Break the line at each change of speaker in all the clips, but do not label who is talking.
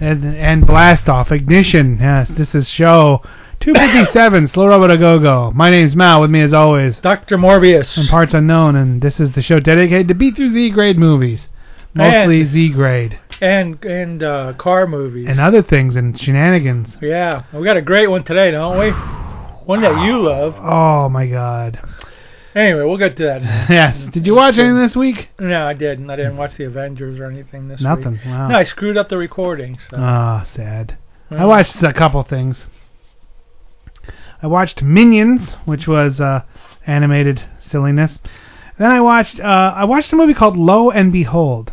And and blast off ignition. Yes, this is show 257. Slow Robot a Go Go. My name's Mal. With me as always,
Dr. Morbius.
from Parts Unknown, and this is the show dedicated to B through Z grade movies, mostly
And-
Z grade,
and and uh, car movies.
and other things and shenanigans.
yeah, we got a great one today, don't we? One that you love.
Oh my God.
Anyway, we'll get to that.
Yes. Did you watch anything this week?
No, I didn't. I didn't watch the Avengers or anything this
Nothing.
week.
Wow.
No, I screwed up the recording. So.
Ah, sad. I
Mm.
watched a couple things. I watched Minions, which was uh, animated silliness. Then I watched uh, I watched a movie called Lo and Behold,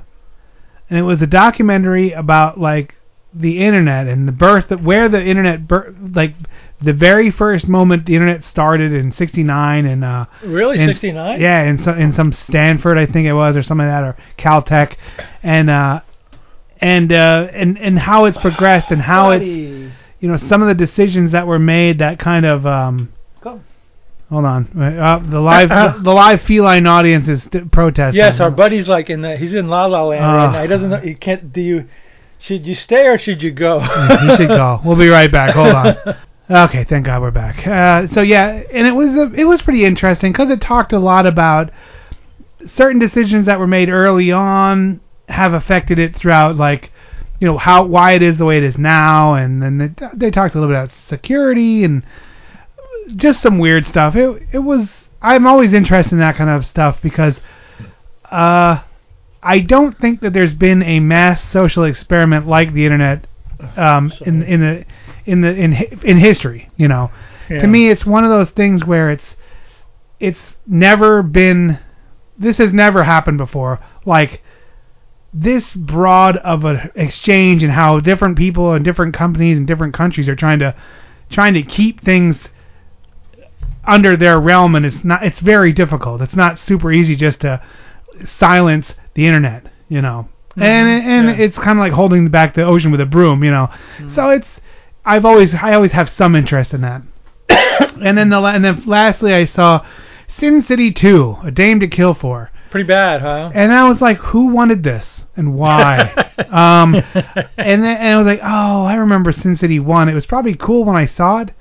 and it was a documentary about like the internet and the birth of where the internet bir- like the very first moment the internet started in '69 and uh,
Really, 69?
Yeah, in some in some Stanford, I think it was, or something like that, or Caltech, and uh, and uh, and and how it's progressed and how it's you know some of the decisions that were made that kind of um. Hold on, uh, the live the live feline audience is protesting.
Yes, our buddy's like in the. He's in La La Land right
Ah.
now. He doesn't know. He can't. Do you? Should you stay or should you go?
you should go. We'll be right back. Hold on. Okay, thank God we're back. Uh, so yeah, and it was a, it was pretty interesting because it talked a lot about certain decisions that were made early on have affected it throughout, like you know how why it is the way it is now, and then they, they talked a little bit about security and just some weird stuff. It it was I'm always interested in that kind of stuff because uh I don't think that there's been a mass social experiment like the internet um in in the in the in in history, you know.
Yeah.
To me it's one of those things where it's it's never been this has never happened before like this broad of an exchange and how different people and different companies and different countries are trying to trying to keep things under their realm and it's not it's very difficult it's not super easy just to silence the internet you know and and
yeah.
it's kind of like holding back the ocean with a broom you know so it's i've always i always have some interest in that and then the and then lastly i saw sin city 2 a dame to kill for
Pretty bad, huh?
and I was like, who wanted this and why? um, and then and I was like, oh, I remember Sin City One. It was probably cool when I saw it.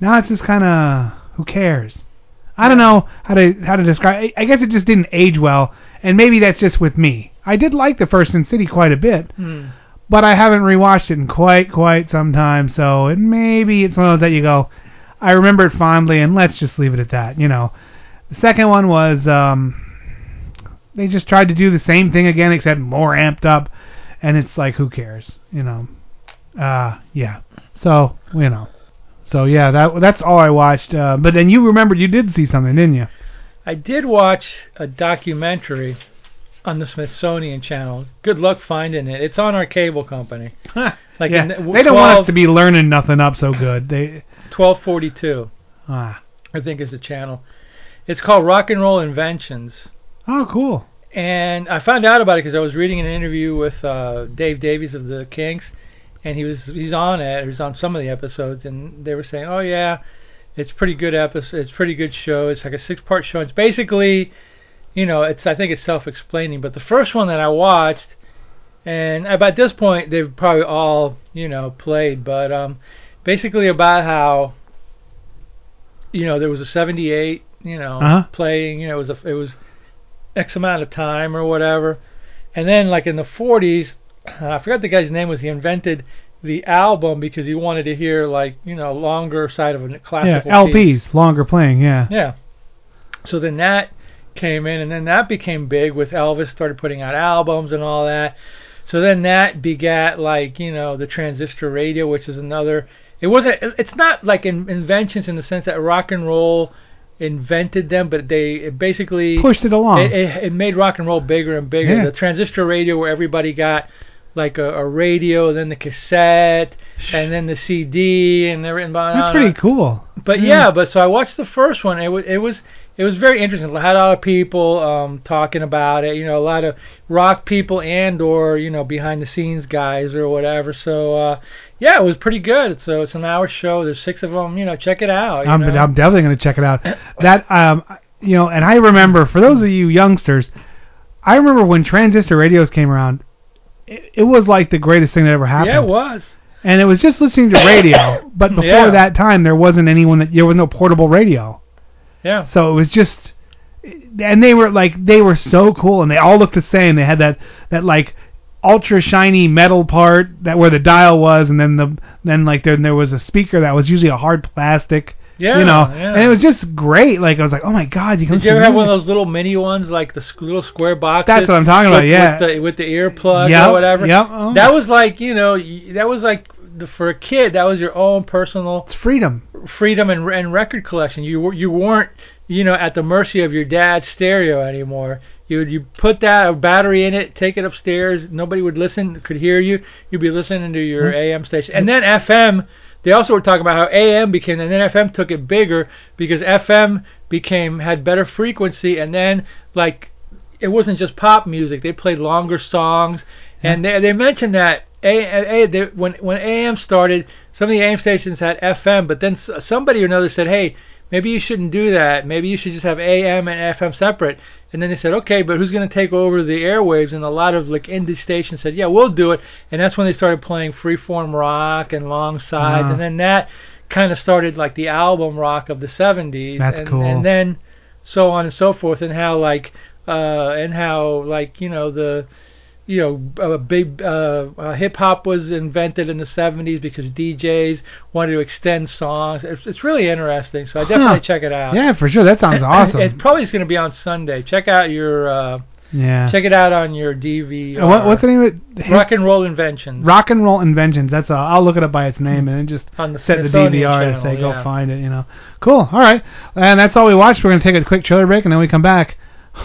Now it's just kind of who cares? I don't know how to how to describe. I, I guess it just didn't age well, and maybe that's just with me. I did like the first Sin City quite a bit,
Hmm.
but I haven't rewatched it in quite quite some time. So it maybe it's one of those that you go, I remember it fondly, and let's just leave it at that. You know. The second one was um, they just tried to do the same thing again except more amped up, and it's like who cares, you know? Uh, yeah. So you know. So yeah, that that's all I watched. Uh, but then you remembered you did see something, didn't you?
I did watch a documentary on the Smithsonian Channel. Good luck finding it. It's on our cable company. Like
yeah.
in
they don't want us to be learning nothing up so good. They
1242,
ah.
I think is the channel. It's called Rock and Roll Inventions.
Oh, cool.
And I found out about it because I was reading an interview with uh, Dave Davies of the Kinks, and he was he's on it. He was on some of the episodes, and they were saying, "Oh yeah, it's pretty good episode. It's pretty good show. It's like a six-part show. It's basically, you know, it's I think it's self-explaining. But the first one that I watched, and about this point they've probably all you know played, but um, basically about how, you know, there was a '78, you know,
Uh-huh.
playing. You know, it was a, it was X amount of time or whatever. And then like in the 40s, uh, I forgot the guy's name was. He invented the album because he wanted to hear like you know longer side of a
Yeah,
classical piece.
LPs, longer playing. Yeah.
Yeah. So then that came in, and then that became big with Elvis started putting out albums and all that. So then that begat like you know the transistor radio, which is another. It wasn't. It's not like in, inventions in the sense that rock and roll invented them, but they it basically
Pushed it along.
It, it, it made rock and roll bigger and bigger.
Yeah.
The transistor radio, where everybody got like a, a radio, then the cassette, and then the CD, and everything.
That's pretty cool.
But yeah, but so I watched the first one. It was it was it was very interesting. It had a lot of people um, talking about it. You know, a lot of rock people and or you know behind the scenes guys or whatever. So uh, yeah, it was pretty good. So it's an hour show. There's six of them. You know, check it out.
I'm,
know?
I'm definitely going to check it out. That um, you know, and I remember for those of you youngsters, I remember when transistor radios came around. It, it was like the greatest thing that ever happened.
yeah, it was.
And it was just listening to radio. but before
Yeah.
that time, there wasn't anyone that there was no portable radio.
Yeah.
So it was just, and they were like they were so cool, and they all looked the same. They had that that like ultra shiny metal part that where the dial was, and then the then like then there was a speaker that was usually a hard plastic.
Yeah,
you know,
yeah.
and it was just great. Like I was like, oh my god, you can.
Did you ever have one of those little mini ones, like the little square boxes?
That's what I'm talking about, yeah.
With the, with the earplug
Yep,
or whatever.
yep, oh.
That was like, you know, that was like the, for a kid. That was your own personal
It's freedom.
freedom and, and record collection. You were- you weren't, you know, at the mercy of your dad's stereo anymore. You you put that a battery in it, take it upstairs. Nobody would listen, could hear you. You'd be listening to your mm-hmm. AM station, and then FM. They also were talking about how AM became, and then FM took it bigger because FM became had better frequency, and then like it wasn't just pop music. They played longer songs, and they they mentioned that a, a, they, when when AM started, some of the AM stations had FM, but then s- somebody or another said, hey, maybe you shouldn't do that. Maybe you should just have AM and FM separate. And then they said, okay, but who's going to take over the airwaves? And a lot of like indie stations said, yeah, we'll do it. And that's when they started playing freeform rock and long sides,
Wow.
and then that kind of started like the album rock of the 70s.
That's
and,
cool.
And then so on and so forth, and how like uh, and how like you know the you know uh, big uh, uh, hip hop was invented in the 70s because DJs wanted to extend songs. It's, it's really interesting, so I definitely
Huh.
check it out.
Yeah, for sure. That sounds awesome.
It probably is going to be on Sunday. Check out your uh,
yeah.
check it out on your DV.
What, what's the name of it? His-
Rock and Roll Inventions
Rock and Roll Inventions. That's uh, I'll look it up by its name and then just
on the
set the DVR and say go
yeah.
find it. You know, cool. All right, and that's all we watched. We're gonna take a quick trailer break and then we come back.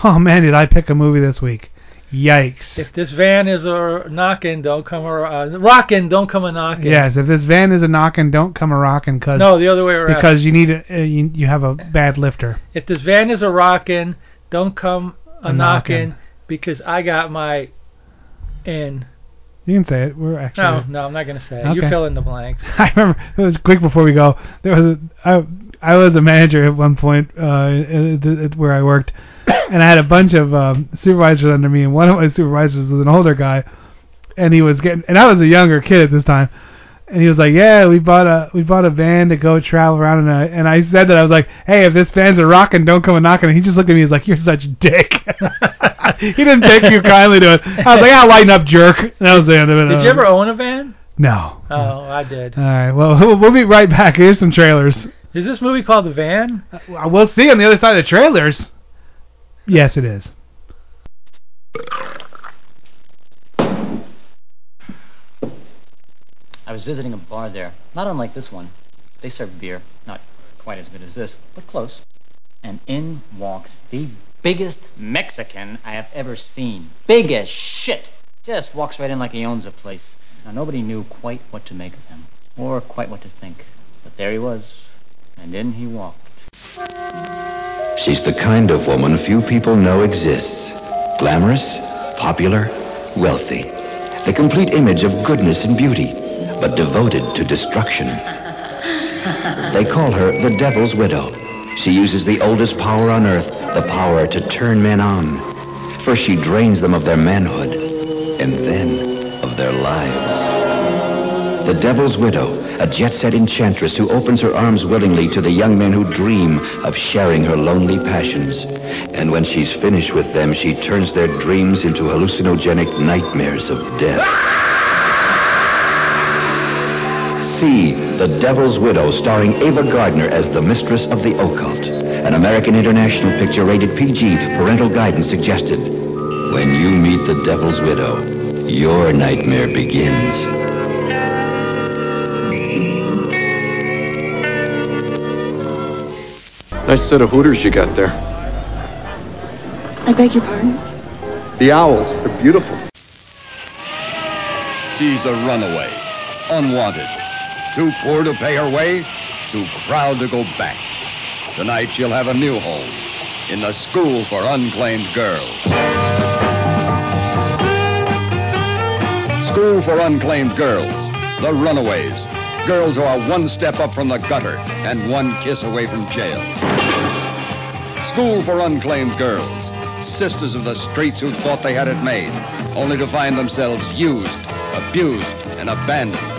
Oh man, did I pick a movie this week? Yikes!
If this van is a knocking, don't come a uh, rocking, don't come a knocking.
yes, if this van is a knocking, don't come a rocking cause
No, the other way around.
because you need a, uh, you, you have a bad lifter.
if this van is a rocking, don't come a,
A
knocking
knocking.
because I got my in.
You can say it. We're actually.
No, no, I'm not gonna say. it. You fill in the blanks.
I remember it was quick before we go. There was a, I, I was a manager at one point uh, at, at where I worked, and I had a bunch of um, supervisors under me, and one of my supervisors was an older guy, and he was getting, and I was a younger kid at this time, and he was like, "Yeah, we bought a we bought a van to go travel around," and I and I said that I was like, "Hey, if this van's a rockin', don't come a knocking." And he just looked at me, he's like, "You're such a dick." he didn't take you kindly to it. I was like, "I'll lighten up, jerk." And that was the end of it.
Did you ever own a van?
No.
Oh, I did.
All right. Well, we'll we'll be right back. Here's some trailers.
Is this movie called The Van?
Uh, We'll see on the other side of the trailers. Yes, it is.
I was visiting a bar there, not unlike this one. They serve beer, not quite as good as this, but close. And in walks the biggest Mexican I have ever seen. Big as shit. Just walks right in like he owns the place. Now, nobody knew quite what to make of him, or quite what to think. But there he was, and in he walked.
She's the kind of woman few people know exists. Glamorous, popular, wealthy. The complete image of goodness and beauty, but devoted to destruction. They call her the Devil's Widow. She uses the oldest power on earth, the power to turn men on. First, she drains them of their manhood, and then of their lives. The Devil's Widow, a jet set enchantress who opens her arms willingly to the young men who dream of sharing her lonely passions. And when she's finished with them, she turns their dreams into hallucinogenic nightmares of death. See The Devil's Widow, starring Ava Gardner as the mistress of the occult. An American International picture rated PG, parental guidance suggested. When you meet the Devil's Widow, your nightmare begins.
Nice set of hooters you got there.
I beg your pardon?
The owls, they're beautiful.
She's a runaway, unwanted, too poor to pay her way, too proud to go back. Tonight she'll have a new home in the School for Unclaimed Girls. School for Unclaimed Girls, the runaways, girls who are one step up from the gutter and one kiss away from jail. School for Unclaimed Girls, sisters of the streets who thought they had it made, only to find themselves used, abused, and abandoned.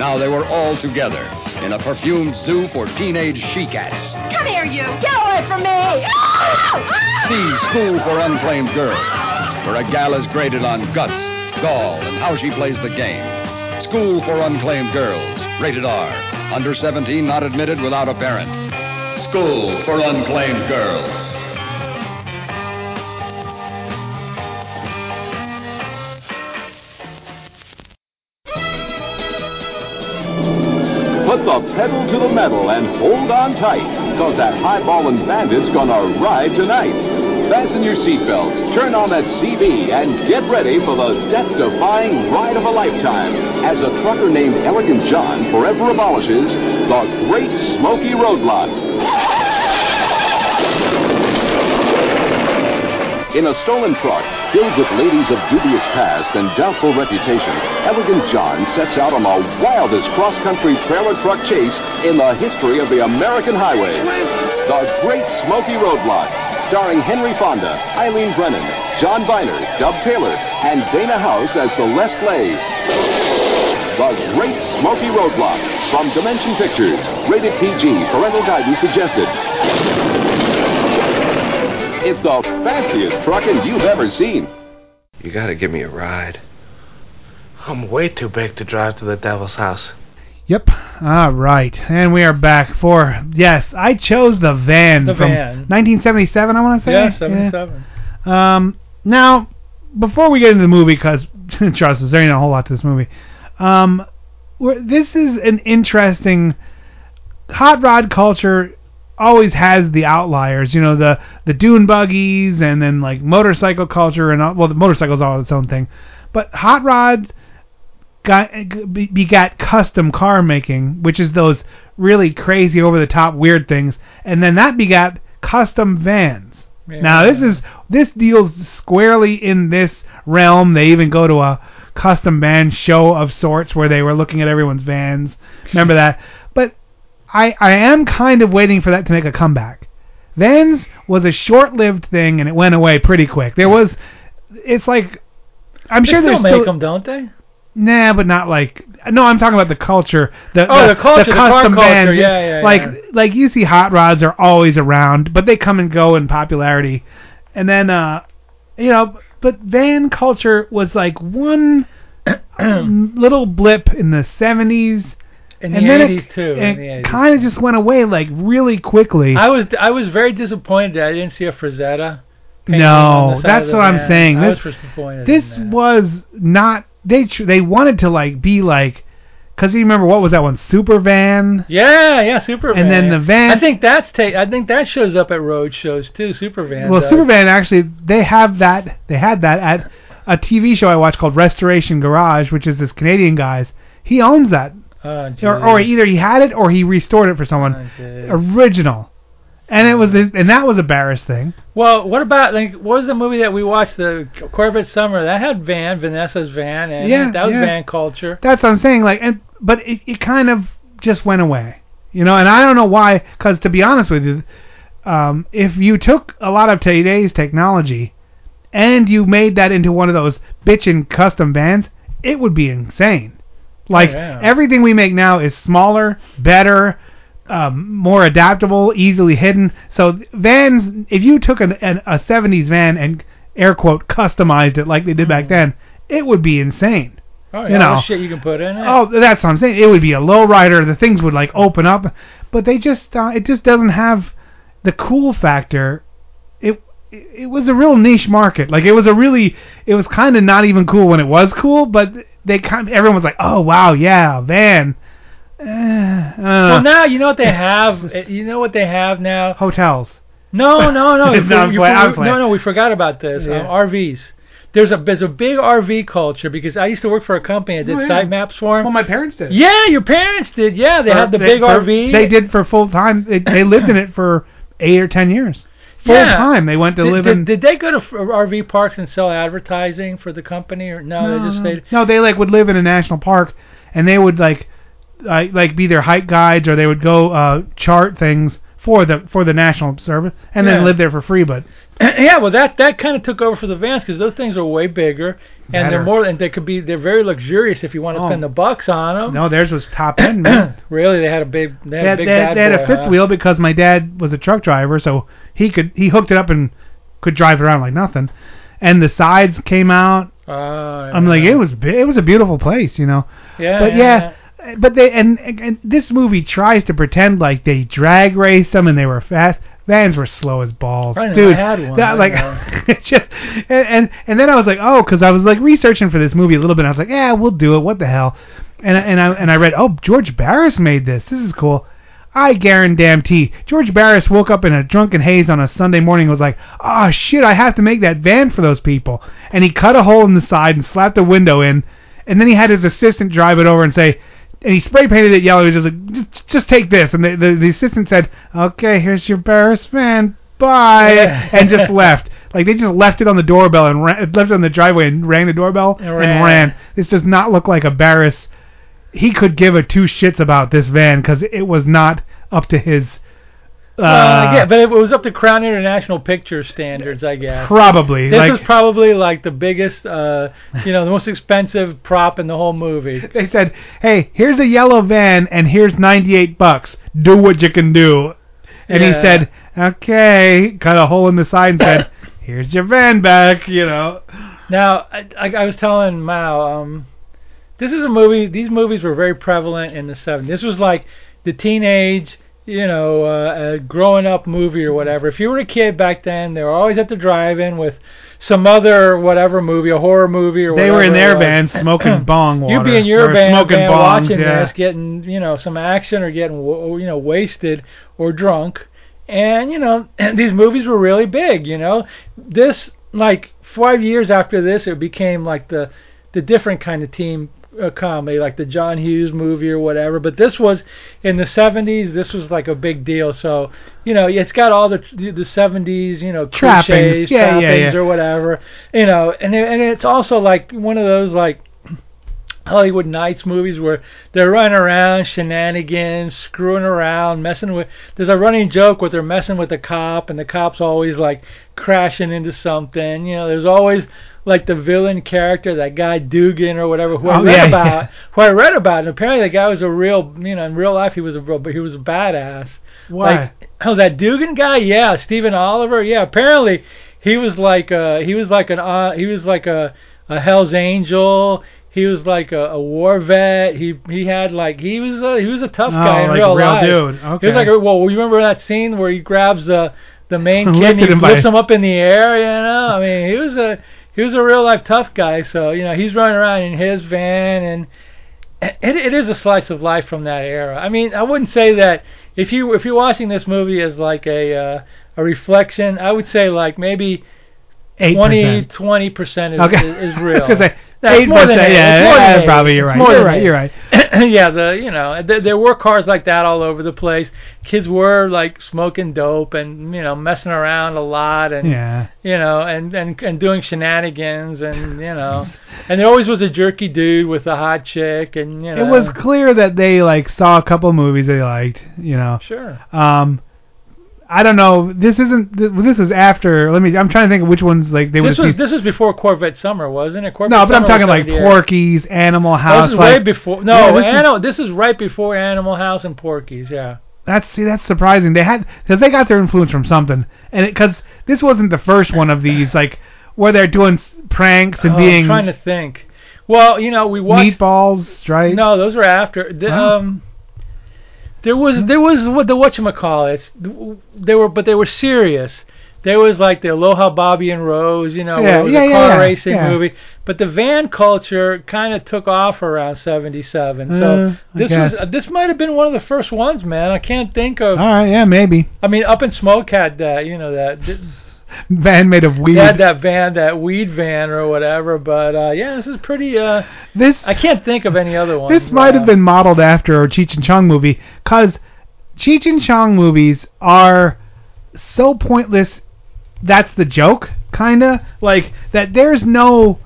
Now they were all together in a perfumed zoo for teenage she-cats.
Come here, you! Get away from me! Ah!
See School for Unclaimed Girls, where a gal is graded on guts, gall, and how she plays the game. School for Unclaimed Girls, rated R. Under 17, not admitted without a parent. School for Unclaimed Girls.
The metal and hold on tight, because that highballing bandit's gonna ride tonight. Fasten your seatbelts, turn on that CB, and get ready for the death-defying ride of a lifetime as a trucker named Elegant John forever abolishes the Great Smoky Roadblock. In a stolen truck filled with ladies of dubious past and doubtful reputation, Elegant John sets out on the wildest cross-country trailer truck chase in the history of the American highway. The Great Smoky Roadblock, starring Henry Fonda, Eileen Brennan, John Byner, Dub Taylor, and Dana House as Celeste Lay. The Great Smoky Roadblock from Dimension Pictures. Rated PG. Parental guidance suggested. It's the fanciest trucking you've ever seen.
You gotta give me a ride. I'm way too big to drive to the devil's house.
Yep. All right, and we are back for yes. I chose the van
The
from
Van.
1977. I want to say.
Yeah, 77.
Um, now, before we get into the movie, because trust us, there ain't a whole lot to this movie. Um, we're, this is an interesting hot rod culture. Always has the outliers, you know, the the dune buggies, and then like motorcycle culture, and all, well, the motorcycle's all its own thing, but hot rods got be- begat custom car making, which is those really crazy, over the top, weird things, and then that begat custom vans. Now this is this deals squarely in this realm. They even go to a custom van show of sorts where they were looking at everyone's vans. Remember that? I I am kind of waiting for that to make a comeback. Vans was a short-lived thing and it went away pretty quick. There was it's like I'm
They
sure
still
there's
make
still
them, don't they?
Nah, but not like. No, I'm talking about the culture. The,
Oh, the culture, the car culture, yeah, yeah,
Like,
yeah.
like you see, hot rods are always around, but they come and go in popularity. And then, uh, you know, but van culture was like one little blip in the 70s.
In
and
the
then
80s
it,
too,
It kind of just went away like really quickly.
I was I was very disappointed that I didn't see a Frazetta.
No,
on the side
that's what I'm
van.
saying.
I
This
was disappointed.
this was not they tr- they wanted to like be like because you remember what was that one super van
Yeah, yeah, Supervan.
And then the van-
I think that's ta- I think that shows up at road shows too. Supervan.
well
does.
supervan actually they have that they had that at a tv show i watched called restoration garage which is this canadian guy's he owns that
Oh,
or, or either he had it or he restored it for someone
Oh,
original and it was and that was a Barris thing
Well, what about like what was the movie that we watched, the Corvette Summer? That had van, Vanessa's van, and
Yeah,
that was
yeah.
van culture.
That's what I'm saying. Like, and but it, it kind of just went away, you know. And I don't know why. Because to be honest with you, um, if you took a lot of today's technology and you made that into one of those bitchin' custom vans, it would be insane. Like
Oh, yeah.
everything we make now is smaller, better, um, more adaptable, easily hidden. So vans, if you took an, an, a '70s van and air quote customized it like they did back then, it would be insane.
Oh,
You
yeah,
know.
what shit you can put in it.
Oh, that's what I'm saying. It would be a low rider. The things would like open up, but they just uh, it just doesn't have the cool factor. It it was a real niche market. Like it was a really it was kind of not even cool when it was cool, but they kind of, everyone was like, oh wow, yeah, van. Eh, uh,
well, now you know what they have. eh, you know what they have now.
hotels.
No, no, no.
No, playing-
you-
I'm
no, no. We forgot about this.
Yeah.
Um, RVs. there's a there's a big RV culture because I used to work for a company that did
Oh, yeah.
site maps for them.
Well, my parents did.
Yeah, your parents did. Yeah, they
For-
had the big
for-
RV.
They did for full time. They, they lived in it for eight or ten years. Full
Yeah.
time. They went to
did,
live
did,
in.
did they go to RV parks and sell advertising for the company, or no? they just stayed.
No, they like would live in a national park, and they would like, uh, like be their hike guides, or they would go uh, chart things for the for the national service, and
Yeah.
then live there for free. But
yeah, well, that that kind of took over for the vans because those things are way bigger and
Better.
they're more and they could be they're very luxurious if you want to
Oh.
spend the bucks on them.
no, theirs was top end. man.
really, they had a big they
they
had, a
had,
big
they had, they had a fifth
huh?
wheel because my dad was a truck driver, so he could he hooked it up and could drive it around like nothing. And the sides came out.
Oh,
I'm like, it was it was a beautiful place, you know.
Yeah,
but
yeah,
yeah, but they and, and this movie tries to pretend like they drag raced them and they were fast. Vans were slow as balls,
I know,
dude.
I had one,
That like just and, and and then I was like, oh, because I was like researching for this movie a little bit. I was like, yeah, we'll do it. What the hell? And and I and I read, oh, George Barris made this. This is cool. I guarantee George Barris woke up in a drunken haze on a Sunday morning and was like, oh shit, I have to make that van for those people. And he cut a hole in the side and slapped the window in, and then he had his assistant drive it over and say, and he spray painted it yellow. He was just like, just, just take this. And the, the the assistant said, okay, here's your Barris van, bye, and just left. Like they just left it on the doorbell and ran, left it on the driveway and rang the doorbell and
ran.
ran. This does not look like a Barris he could give a two shits about this van because it was not up to his. Uh,
Uh, yeah, but it was up to Crown International Picture standards, I guess.
Probably,
This
like-
was probably like the biggest, uh, you know, the most expensive prop in the whole movie.
they said, "Hey, here's a yellow van, and here's 98 bucks. Do what you can do." And he said, "Okay." Cut a hole in the side and said, "Here's your van back." You know.
Now, I, I, I was telling Mal, um, this is a movie. These movies were very prevalent in the '70s. This was like the teenage, you know, uh, growing up movie or whatever. If you were a kid back then, they were always at the drive-in with some other whatever movie, a horror movie or
They
whatever.
They were in their
was.
van smoking bong water.
You'd be in your van,
smoking
van
bongs,
watching
yeah.
this, getting you know some action or getting you know wasted or drunk, and you know these movies were really big. You know, this like five years after this, it became like the the different kind of team uh, comedy, like the John Hughes movie or whatever. But this was in the 70s. This was like a big deal. So you know, it's got all the the 70s, you know,
Trappings.
cliches,
Yeah, yeah,
trappings
yeah.
or whatever. You know, and it, and it's also like one of those like Hollywood Nights movies where they're running around, shenanigans, screwing around, messing with. There's a running joke where they're messing with the cop, and the cop's always like crashing into something. You know, there's always like the villain character, that guy Dugan or whatever, who I
Oh,
read
yeah,
about.
yeah.
Who I read about, and apparently the guy was a real, you know, in real life he was a real, but he was a badass.
Why?
Like, oh, that Dugan guy, yeah, Stephen Oliver, yeah. Apparently he was like, uh, he was like an, uh, he was like a, a Hell's Angel. He was like a, a war vet. He he had like he was a, he was a tough
Oh,
guy in
like
real
a real
life.
dude.
He was like a, well, you remember that scene where he grabs the the main kid and he lifts him up in the air. You know, I mean, he was a he was a real life tough guy. So you know, he's running around in his van and it, it is a slice of life from that era. I mean, I wouldn't say that if you if you're watching this movie as like a uh, a reflection, I would say like maybe
8%.
20 percent is,
Okay.
is, is real.
Was gonna say,
No, it's more than
8%,
eight.
yeah,
more than eight.
probably you're right.
more
You're
than
right, you're right.
yeah, the you know there, there were cars like that all over the place. Kids were like smoking dope and you know messing around a lot and
Yeah.
you know and and and doing shenanigans and you know and there always was a jerky dude with a hot chick and you know
It was clear that they like saw a couple movies they liked, you know.
Sure.
Um, I don't know. This isn't. This is after. Let me. I'm trying to think of which ones like they
this was
seen.
this was before Corvette Summer, wasn't it? Corvette
No, but I'm talking like
78.
Porky's, Animal
Oh,
House.
this is
like,
way before.
Yeah,
No,
this is-
This is right before Animal House and Porky's. Yeah.
That's see, that's surprising. They had because they got their influence from something, and because this wasn't the first one of these like where they're doing pranks and
Oh,
being
I'm trying to think. Well, you know, we watched.
meatballs, right?
No, those were after. The,
Oh.
Um, there was there was what the whatchamacallits. They were, but they were serious. There was like the Aloha Bobby and Rose, you know, where
Yeah,
it was
yeah,
car
yeah,
racing movie. But the van culture kind of took off around '77.
Uh,
so
I
this was uh, this might have been one of the first ones, man. I can't think of.
All right, yeah, maybe.
I mean, Up in Smoke had that, you know, that.
van made of weed.
They had that van, that weed van or whatever. But uh, yeah, this is pretty. Uh,
this
I can't think of any other one.
This might have been modeled after a Cheech and Chong movie, cause Cheech and Chong movies are so pointless. That's the joke, kinda like that. There's no.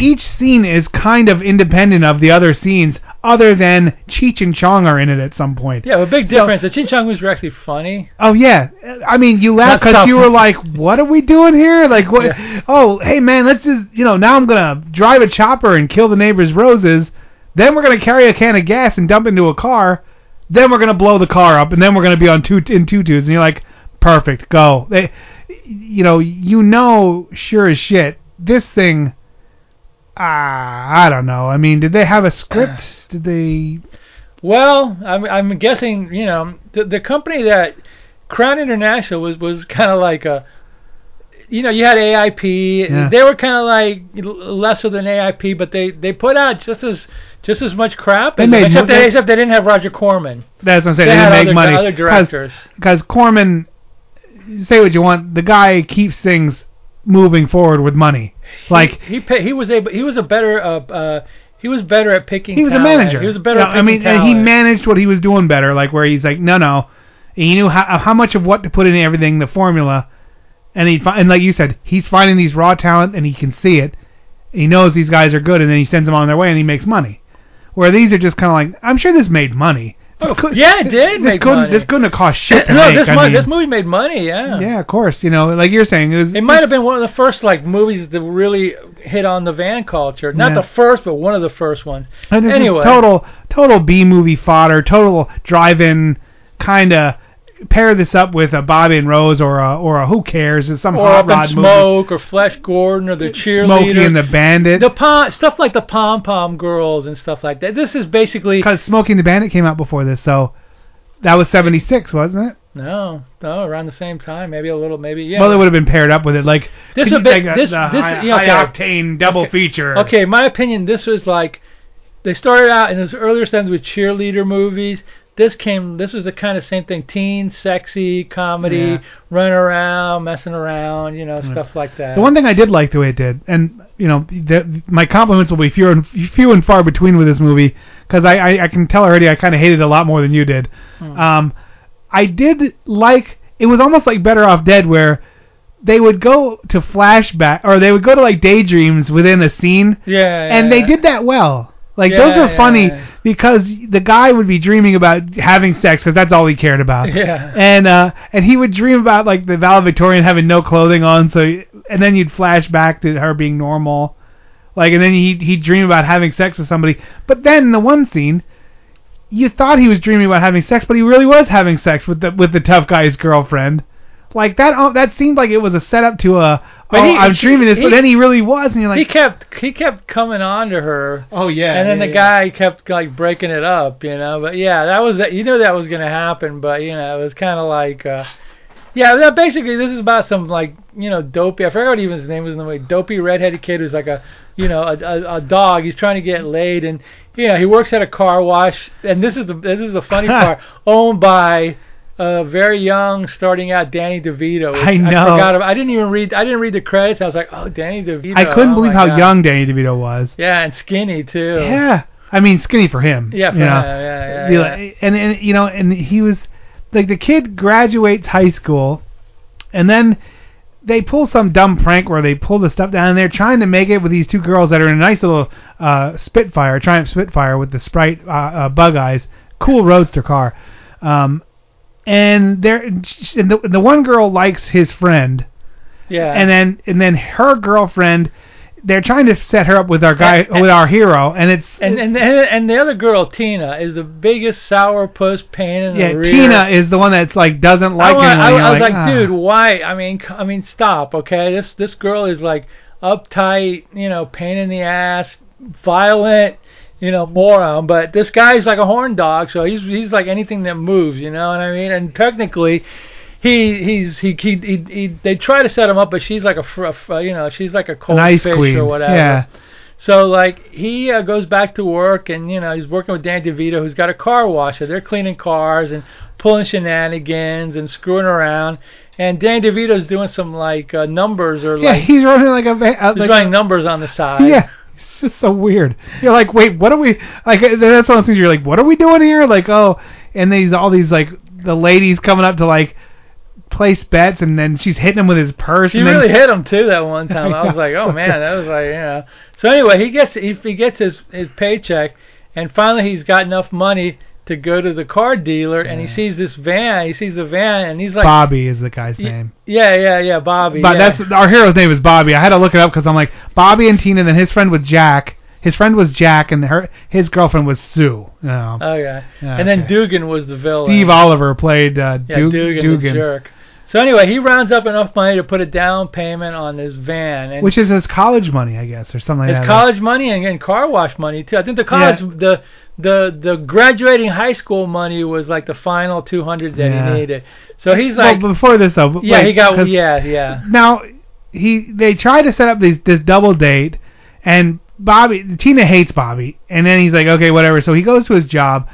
Each scene is kind of independent of the other scenes, other than Cheech and Chong are in it at some point.
Yeah, a big difference. the Chin Chong movies were actually funny.
Oh yeah, I mean you laugh because you were like, "What are we doing here?" Like, what? Oh, hey man, let's just you know now I'm gonna drive a chopper and kill the neighbor's roses. Then we're gonna carry a can of gas and dump into a car. Then we're gonna blow the car up, and then we're gonna be on two in tutus. And you're like, "Perfect, go." They, you know, you know, sure as shit, this thing. Ah, I don't know. I mean, did they have a script? Did they?
Well, I'm I'm guessing you know the the company that Crown International was was kind of like a you know you had AIP
Yeah.
they were kind of like lesser than AIP but they they put out just as just as much crap
They
as
made
except they- except they didn't have Roger Corman.
That's what I'm saying.
They
They, didn't make
other-
money.
other directors.
Because Corman, say what you want, the guy keeps things moving forward with money. Like
he pa- he was able he was a better uh, uh he was better at picking.
he was a manager.
He was a better.
Yeah, I mean,
picking
and he managed what he was doing better. Like where he's like, no, no, and he knew how how much of what to put in everything, the formula, and he and like you said, he's finding these raw talent and he can see it. He knows these guys are good, and then he sends them on their way, and he makes money. Where these are just kind of like, I'm sure this made money. Oh, could-
yeah, it did
This couldn't
money.
this couldn't have cost shit to
no,
make.
this
I mean,
this movie made money. Yeah.
yeah, of course. You know, like you're saying, it, was,
It might have been one of the first like movies that really hit on the van culture. Not
Yeah.
the first, but one of the first ones.
And
anyway,
total total B movie fodder, total drive-in kind of pair this up with a Bobby and Rose or a or a Who Cares, or some
or
hot rod movie.
Smoke or Flesh Gordon or the cheerleader.
Smokey and the Bandit.
the pom stuff like the pom pom girls and stuff like that. This is basically
Because Smokey and the Bandit came out before this, so that was '76, wasn't it?
no, no, around the same time, maybe a little, maybe yeah.
Well, it would have been paired up with it, like
This would be-
take a-
uh,
this-
this-
high,
yeah, okay.
high octane double
Okay.
feature.
Okay, my opinion, this was like they started out in this earlier stems with cheerleader movies. This came. This was the kind of same thing: teen, sexy, comedy,
Yeah.
running around, messing around, you know, stuff like that.
The one thing I did like the way it did, and you know, the, my compliments will be few and few and far between with this movie, because I, I I can tell already I kind of hated it a lot more than you did.
Hmm.
Um, I did like it was almost like Better Off Dead, where they would go to flashback or they would go to like daydreams within a scene,
yeah,
and they did that well. Like
Yeah,
those were
yeah,
funny
yeah.
because the guy would be dreaming about having sex because that's all he cared about.
Yeah.
And uh and he would dream about like the valedictorian having no clothing on, so and then you'd flash back to her being normal, like and then he he'd dream about having sex with somebody. But then in the one scene, you thought he was dreaming about having sex, but he really was having sex with the with the tough guy's girlfriend. Like that uh, that seemed like it was a setup to a
But
oh
he-
I'm dreaming this,
he-
but then he really was, and you're like
he kept he kept coming on to her.
Oh yeah.
and then
yeah,
the
yeah.
guy kept like breaking it up, you know. But yeah, that was that. You knew that was gonna happen, but you know, it was kind of like, uh, yeah. That basically, this is about some like you know dopey. I forgot what even his name was in the way. Dopey redheaded kid who's like a you know a, a, a dog. He's trying to get laid, and you know he works at a car wash. And this is the this is the funny part. Owned by. Uh, very young, starting out Danny DeVito.
I know.
forgot about, I didn't even read. I didn't read the credits. I was like, oh, Danny DeVito.
I couldn't
oh
believe how
God.
young Danny DeVito was.
Yeah, and skinny too.
Yeah, I mean skinny for him.
Yeah, for
you know?
him, yeah, yeah, yeah.
And and you know, and he was like the kid graduates high school, and then they pull some dumb prank where they pull the stuff down and they're trying to make it with these two girls that are in a nice little uh, Spitfire, Triumph Spitfire with the Sprite uh, uh, bug eyes, cool roadster car. Um, and they're and the the one girl likes his friend,
Yeah.
and then and then her girlfriend. They're trying to set her up with our guy,
And-
with our hero, and it's
and and and the other girl, Tina, is the biggest sourpuss pain in
Yeah,
the rear.
Tina is the one that's like doesn't like
I, wa-
anyone.
I, I was like,
"Ah."
dude, why? I mean, I mean, stop, okay? This this girl is like uptight, you know, pain in the ass, violent, you know, moron. But this guy's like a horn dog, so he's he's like anything that moves, you know what I mean? And technically. He he's he, he he he they try to set him up, but she's like a, fr- fr- you know she's like a cold fish
queen,
or whatever.
yeah.
So like he uh, goes back to work, and you know he's working with Dan DeVito, who's got a car wash. So they're cleaning cars and pulling shenanigans and screwing around. And Dan DeVito's doing some like uh, numbers or
Yeah,
like
he's running like a. uh,
he's
like,
running numbers on the side.
Yeah, it's just so weird. You're like, wait, what are we? Like, uh, that's one of the things you're like, what are we doing here? Like, oh, and these all these like the ladies coming up to like place bets, and then she's hitting him with his purse.
She really hit him too that one time. I was like, oh man, that was like, you know. So anyway, he gets he, he gets his his paycheck, and finally he's got enough money to go to the car dealer, and he sees this van. He sees the van, and he's like,
Bobby is the guy's name.
yeah, yeah, yeah, Bobby.
But
yeah.
that's our hero's name is Bobby. I had to look it up because I'm like Bobby and Tina. Then his friend was Jack. His friend was Jack, and her his girlfriend was Sue. You know.
Okay.
Yeah,
and then
okay.
Dugan was the villain.
Steve Oliver played uh,
Yeah, Dugan,
Dugan,
the jerk. So anyway, he rounds up enough money to put a down payment on this van, and
which is his college money, I guess, or something like
It's
that.
His college money and, and car wash money too. I think the college, the the the graduating high school money was like the final two hundred that
Yeah.
he needed. So he's like, Well,
before this though.
yeah,
wait,
he got, yeah, yeah.
Now he they try to set up these this double date, and Bobby Tina hates Bobby, and then he's like, okay, whatever. So he goes to his job,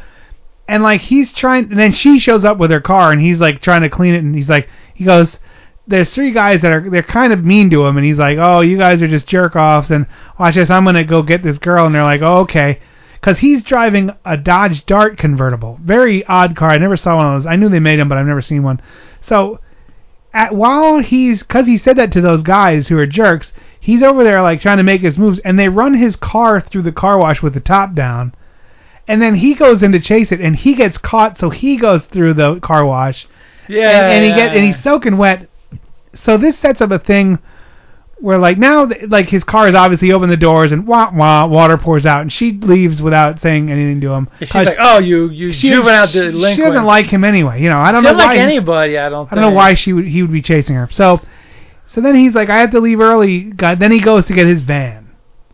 and like he's trying, and then she shows up with her car, and he's like trying to clean it, and he's like, he goes. There's three guys that are they're kind of mean to him, and he's like, "Oh, you guys are just jerk offs." And watch this, I'm gonna go get this girl, and they're like, "Oh, okay," because he's driving a Dodge Dart convertible, very odd car. I never saw one of those. I knew they made them, but I've never seen one. So at while he's because he said that to those guys who are jerks, he's over there like trying to make his moves, and they run his car through the car wash with the top down, and then he goes in to chase it, and he gets caught, so he goes through the car wash,
Yeah,
and, and he get and he's soaking wet. So this sets up a thing where like now like his car is obviously open the doors and wah wah water pours out and she leaves without saying anything to him.
She's like, oh, you you
she,
juvenile
she,
delinquent.
she doesn't like him anyway. You know I don't
She
know
doesn't
why
like anybody. I don't. Think.
I don't know why she would he would be chasing her. So so then he's like I have to leave early. God, then he goes to get his van.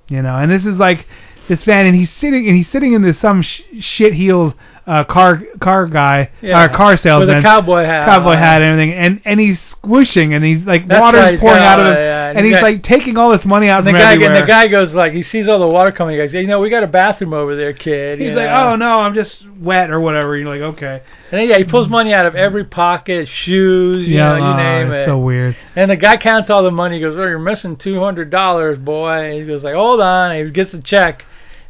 You know, and this is like this van and he's sitting and he's sitting in this some sh- shit heel uh, car car guy
Yeah,
or car salesman
with a cowboy hat
cowboy hat and everything and and he's squishing and he's like
That's
water's
right,
pouring
got
out of him
yeah, and
and he's
guy-
like taking all this money out
And the guy
everywhere.
and the guy goes like, he sees all the water coming. He goes, you know, we got a bathroom over there, kid.
he's like,
know.
oh no, I'm just wet or whatever. You're like, okay.
And then, yeah, he pulls money out of every pocket, shoes, you know, you
oh,
name
it's
it.
so weird.
And the guy counts all the money. He goes, "Oh, you're missing two hundred dollars, boy." And he goes like, "Hold on." And he gets a check,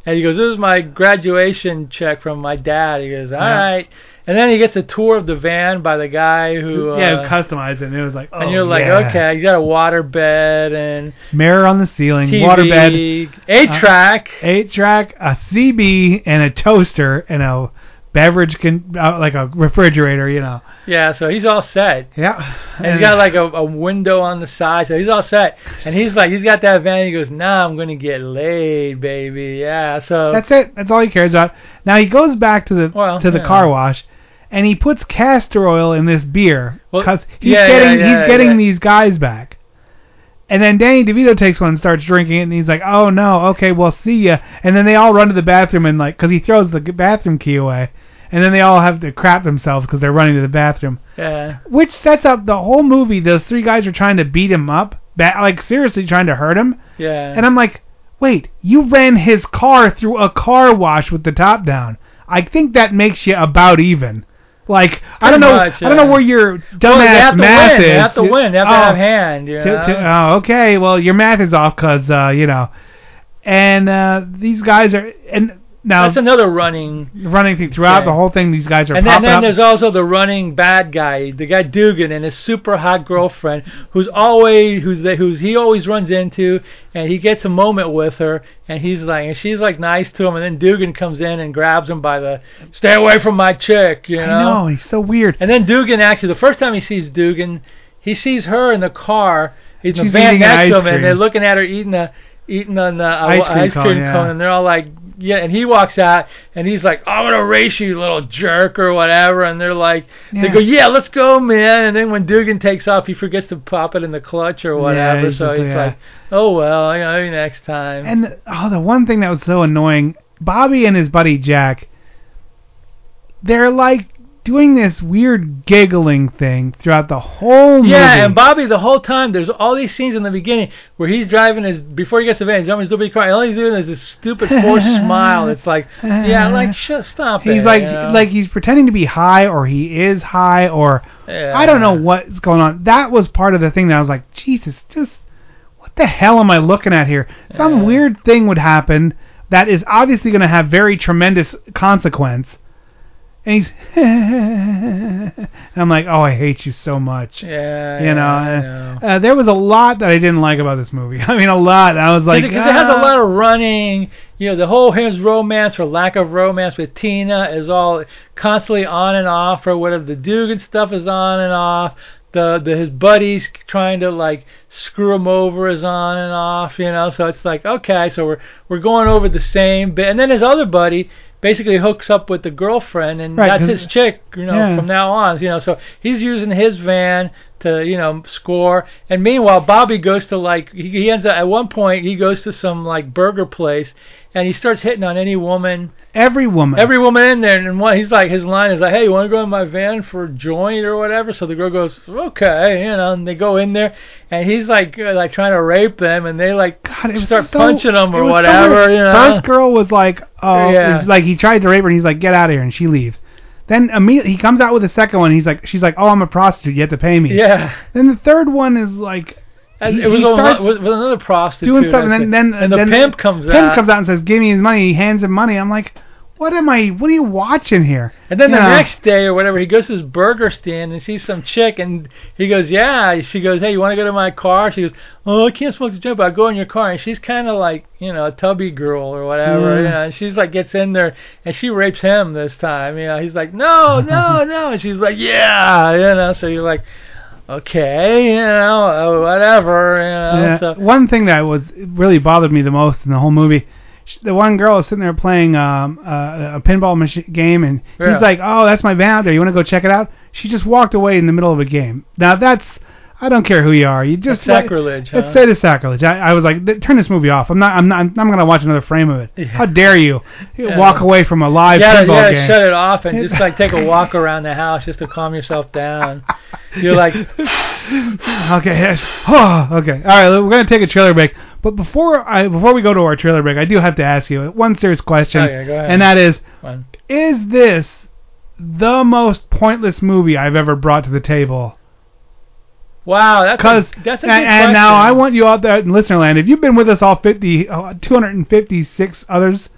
and he goes, "This is my graduation check from my dad." He goes, "All right."
Yeah.
And then he gets a tour of the van by the guy who.
yeah,
uh,
customized it. And it was like, oh,
and you're like,
yeah.
okay, you got a water bed and
Mirror on the ceiling,
TV,
waterbed,
eight track.
uh, eight track, a CB, and a toaster, and a beverage can uh, like a refrigerator. You know.
Yeah, so he's all set.
Yeah.
And he's got like a, a window on the side, so he's all set. And he's like, he's got that van. He goes, "Nah, I'm gonna get laid, baby." Yeah. So
That's it. That's all he cares about. Now he goes back to the
Well,
to the
yeah.
car wash, and he puts castor oil in this beer
Well,
because he's
yeah,
getting
yeah,
he's getting these guys back. And then Danny DeVito takes one and starts drinking it, and he's like, "Oh no, okay, well see ya." And then they all run to the bathroom and like, because he throws the bathroom key away, and then they all have to crap themselves because they're running to the bathroom,
yeah.
which sets up the whole movie. Those three guys are trying to beat him up, ba- like seriously trying to hurt him.
Yeah.
And I'm like, wait, you ran his car through a car wash with the top down. I think that makes you about even. Like I don't know,
much,
I don't know where your dumbass
Well, have
math
win.
is.
They have to win. They have to
Oh,
have hand. You
to-
know?
to- oh, okay. Well, your math is off because uh, you know, and uh, these guys are and now
That's another running.
running thing throughout
Yeah.
the whole thing. These guys are
And then, then
up.
there's also the running bad guy, the guy Dugan, and his super hot girlfriend, who's always who's the, who's he always runs into, and he gets a moment with her, and he's like, and she's like nice to him, and then Dugan comes in and grabs him by the, stay away from my chick, you know.
I know he's so weird.
And then Dugan actually, the first time he sees Dugan, he sees her in the car, in the
She's
van next to him, and they're looking at her eating a eating an uh,
Ice cream
ice cream
cone, yeah.
cone, and they're all like, yeah. And he walks out, and he's like, I'm gonna race you, little jerk, or whatever. And they're like, they go, yeah, let's go, man. And then when Dugan takes off, he forgets to pop it in the clutch or whatever.
he's
so he's
yeah.
like, ah. oh well, you know, maybe next time.
And oh, the one thing that was so annoying, Bobby and his buddy Jack, they're like doing this weird giggling thing throughout the whole movie.
Yeah, and Bobby the whole time there's all these scenes in the beginning where he's driving his before he gets to the van, he's jumping his little car, and all he's doing is this stupid forced smile. It's like, yeah, like shut, stop it.
He's like
you know?
like he's pretending to be high or he is high or
Yeah.
I don't know what's going on. That was part of the thing that I was like, Jesus, just what the hell am I looking at here? Some weird thing would happen that is obviously going to have very tremendous consequence. And he's and I'm like, oh, I hate you so much.
Yeah,
you know,
know.
Uh, there was a lot that I didn't like about this movie. I mean, a lot. I was like,
because it has a
ah.
lot of running. You know, the whole his romance or lack of romance with Tina is all constantly on and off, or whatever. The Dugan stuff is on and off. The the his buddies trying to like screw him over is on and off. You know, so it's like okay, so we're we're going over the same bit, and then his other buddy basically hooks up with the girlfriend and
Right,
that's his chick you know
Yeah.
from now on you know. So he's using his van to you know score. And meanwhile bobby goes to like he, he ends up at one point he goes to some like burger place and he starts hitting on any woman.
Every woman.
every woman in there and one, he's like his line is like hey you want to go in my van for a joint or whatever? So the girl goes okay you know and they go in there and he's like uh, like trying to rape them and they like
God,
start
so-
punching them or
was so
whatever you know?
First girl was like, oh,
Yeah.
like he tried to rape her and he's like, get out of here, and she leaves. Then immediately he comes out with the second one. He's like, she's like, oh, I'm a prostitute. You have to pay me.
yeah
Then the third one is like,
And
he-
it was
starts
with, another prostitute
doing stuff, and
I
then
think.
then
the
then
pimp comes
pimp
out.
comes out and says, give me his money. He hands him money. I'm like, what am I? What are you watching here?
And then
You
the
know?
next day or whatever, he goes to his burger stand and sees some chick, and he goes, "Yeah." She goes, "Hey, you want to go to my car?" She goes, "Oh, I can't smoke the joint, but I'll go in your car." And she's kind of like, you know, a tubby girl or whatever, you know. And she's like, gets in there, and she rapes him this time. You know, he's like, "No, no, no," and she's like, "Yeah," you know. So you're like, okay, you know, whatever, you know.
Yeah.
So,
One thing that was really bothered me the most in the whole movie, the one girl is sitting there playing um, uh, a pinball machi- game, and
Yeah.
he's like, "Oh, that's my band out there. You want to go check it out?" She just walked away in the middle of a game. Now that's I don't care who you are. You just
That's sacrilege,
It's
huh?
it is sacrilege. I, I was like, turn this movie off. I'm not. I'm not. I'm not going to watch another frame of it.
Yeah.
How dare you
Yeah.
walk away from a live
you
pinball
gotta
game?
shut it off and just like take a walk around the house just to calm yourself down. You're like,
okay. Yes. Oh, okay. All right. We're gonna take a trailer break. But before I before we go to our trailer break, I do have to ask you one serious question,
go ahead.
and that is,
Fine.
is this the most pointless movie I've ever brought to the table?
wow, that's
Because
a, that's a
and,
good
and now. I want you out there in listener land. If you've been with us all 50, uh, 256 others,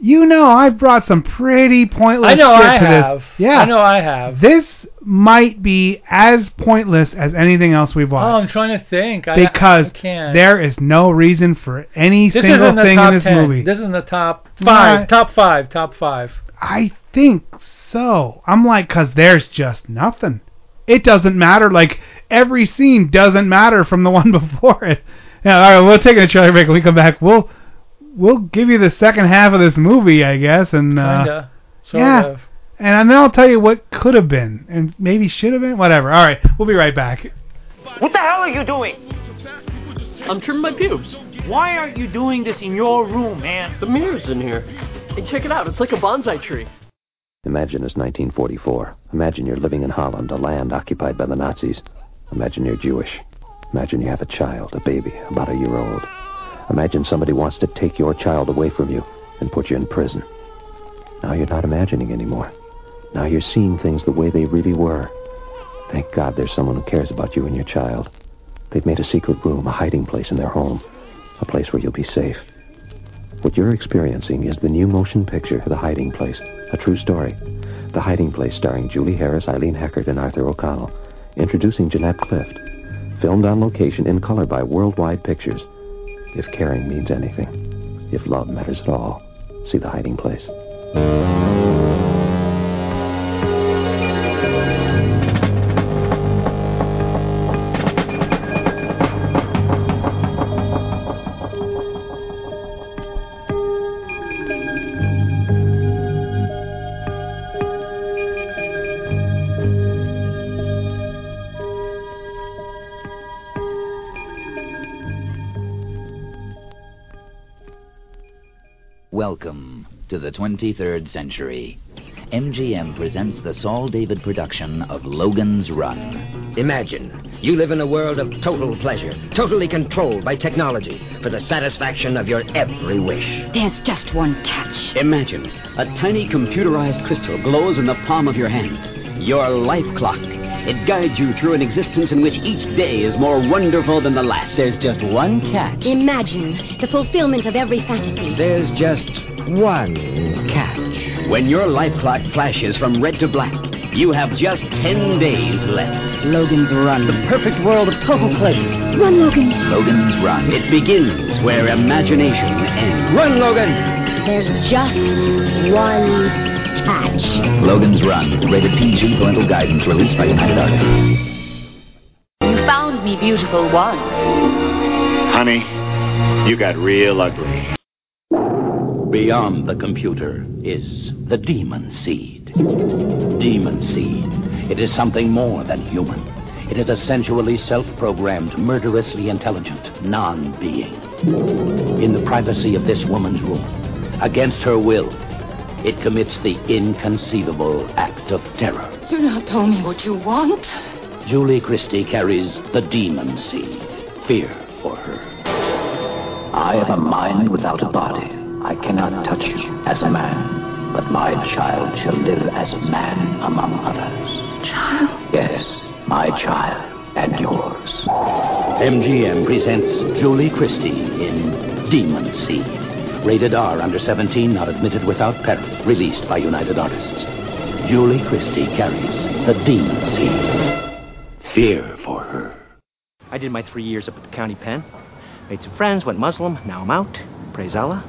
you know I've brought some pretty pointless
I know
shit
I
to
have.
this. Yeah,
I know I have.
This might be as pointless as anything else we've watched. Oh.
I'm trying to think. I,
because
I can't.
there is no reason for any
this
single
is in the
thing in this
10.
movie.
This is in the top five. Top five. Top five.
I think so. I'm like, cause there's just nothing. It doesn't matter. Like every scene doesn't matter from the one before it. Yeah, all right, we'll take a trailer break. When we come back, we'll we'll give you the second half of this movie, I guess, and uh,
Kinda. Sort
yeah.
of.
and then I'll tell you what could have been and maybe should have been. Whatever. All right, we'll be right back.
What the hell are you doing?
I'm trimming my pubes.
Why aren't you doing this in your room, man?
The mirror's in here. Hey, check it out. It's like a bonsai tree.
Imagine it's 1944. Imagine you're living in Holland, a land occupied by the Nazis. Imagine you're Jewish. Imagine you have a child, a baby, about a year old. Imagine somebody wants to take your child away from you and put you in prison. Now you're not imagining anymore. Now you're seeing things the way they really were. Thank God there's someone who cares about you and your child. They've made a secret room, a hiding place in their home, a place where you'll be safe. What you're experiencing is the new motion picture, The Hiding Place, a true story. The Hiding Place starring Julie Harris, Eileen Heckart, and Arthur O'Connell. Introducing Jeannette Clift. Filmed on location in color by Worldwide Pictures. If caring means anything, if love matters at all, see The Hiding Place.
Welcome to the 23rd century. MGM presents the Saul David production of Logan's Run.
Imagine you live in a world of total pleasure, totally controlled by technology for the satisfaction of your every wish.
There's just one catch.
Imagine a tiny computerized crystal glows in the palm of your hand. Your life clock. It guides you through an existence in which each day is more wonderful than the last.
There's just one catch.
Imagine the fulfillment of every fantasy.
There's just one catch.
When your life clock flashes from red to black, you have just 10 days left.
Logan's Run.
The perfect world of total pleasure.
Run, Logan.
Logan's Run.
It begins where imagination ends.
Run, Logan!
There's just one catch.
Logan's Run. Rated PG. Parental guidance. Released by United Artists.
You found me beautiful once.
Honey, you got real ugly.
Beyond the computer is the demon seed. Demon seed. It is something more than human. It is a sensually self-programmed, murderously intelligent non-being. In the privacy of this woman's room, against her will, it commits the inconceivable act of terror.
You not told me what you want.
Julie Christie carries the demon seed, fear for her.
I have a mind without a body. I cannot touch you as a man, but my child shall live as a man among others.
Child?
Yes, my child and yours.
MGM presents Julie Christie in Demon Seed. Rated R under 17, not admitted without parent. Released by United Artists. Julie Christie carries the Demon Seed. Fear for her.
I did my three years up at the county pen. Made some friends, went Muslim. Now I'm out. Praise Allah.